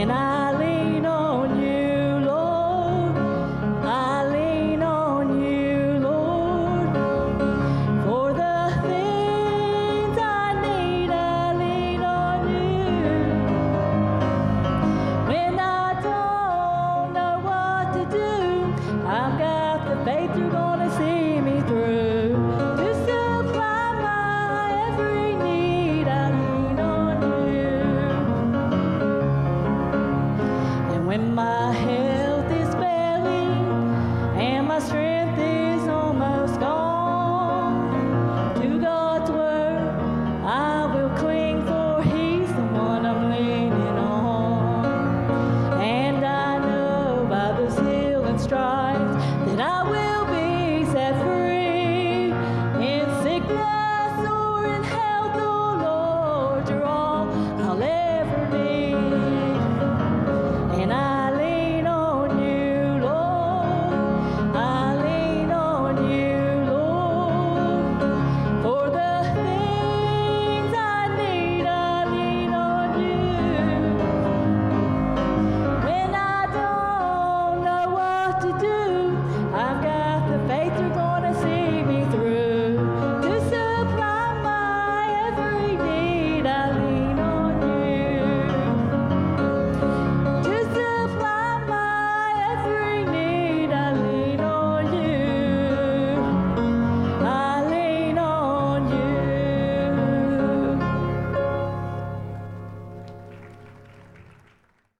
and I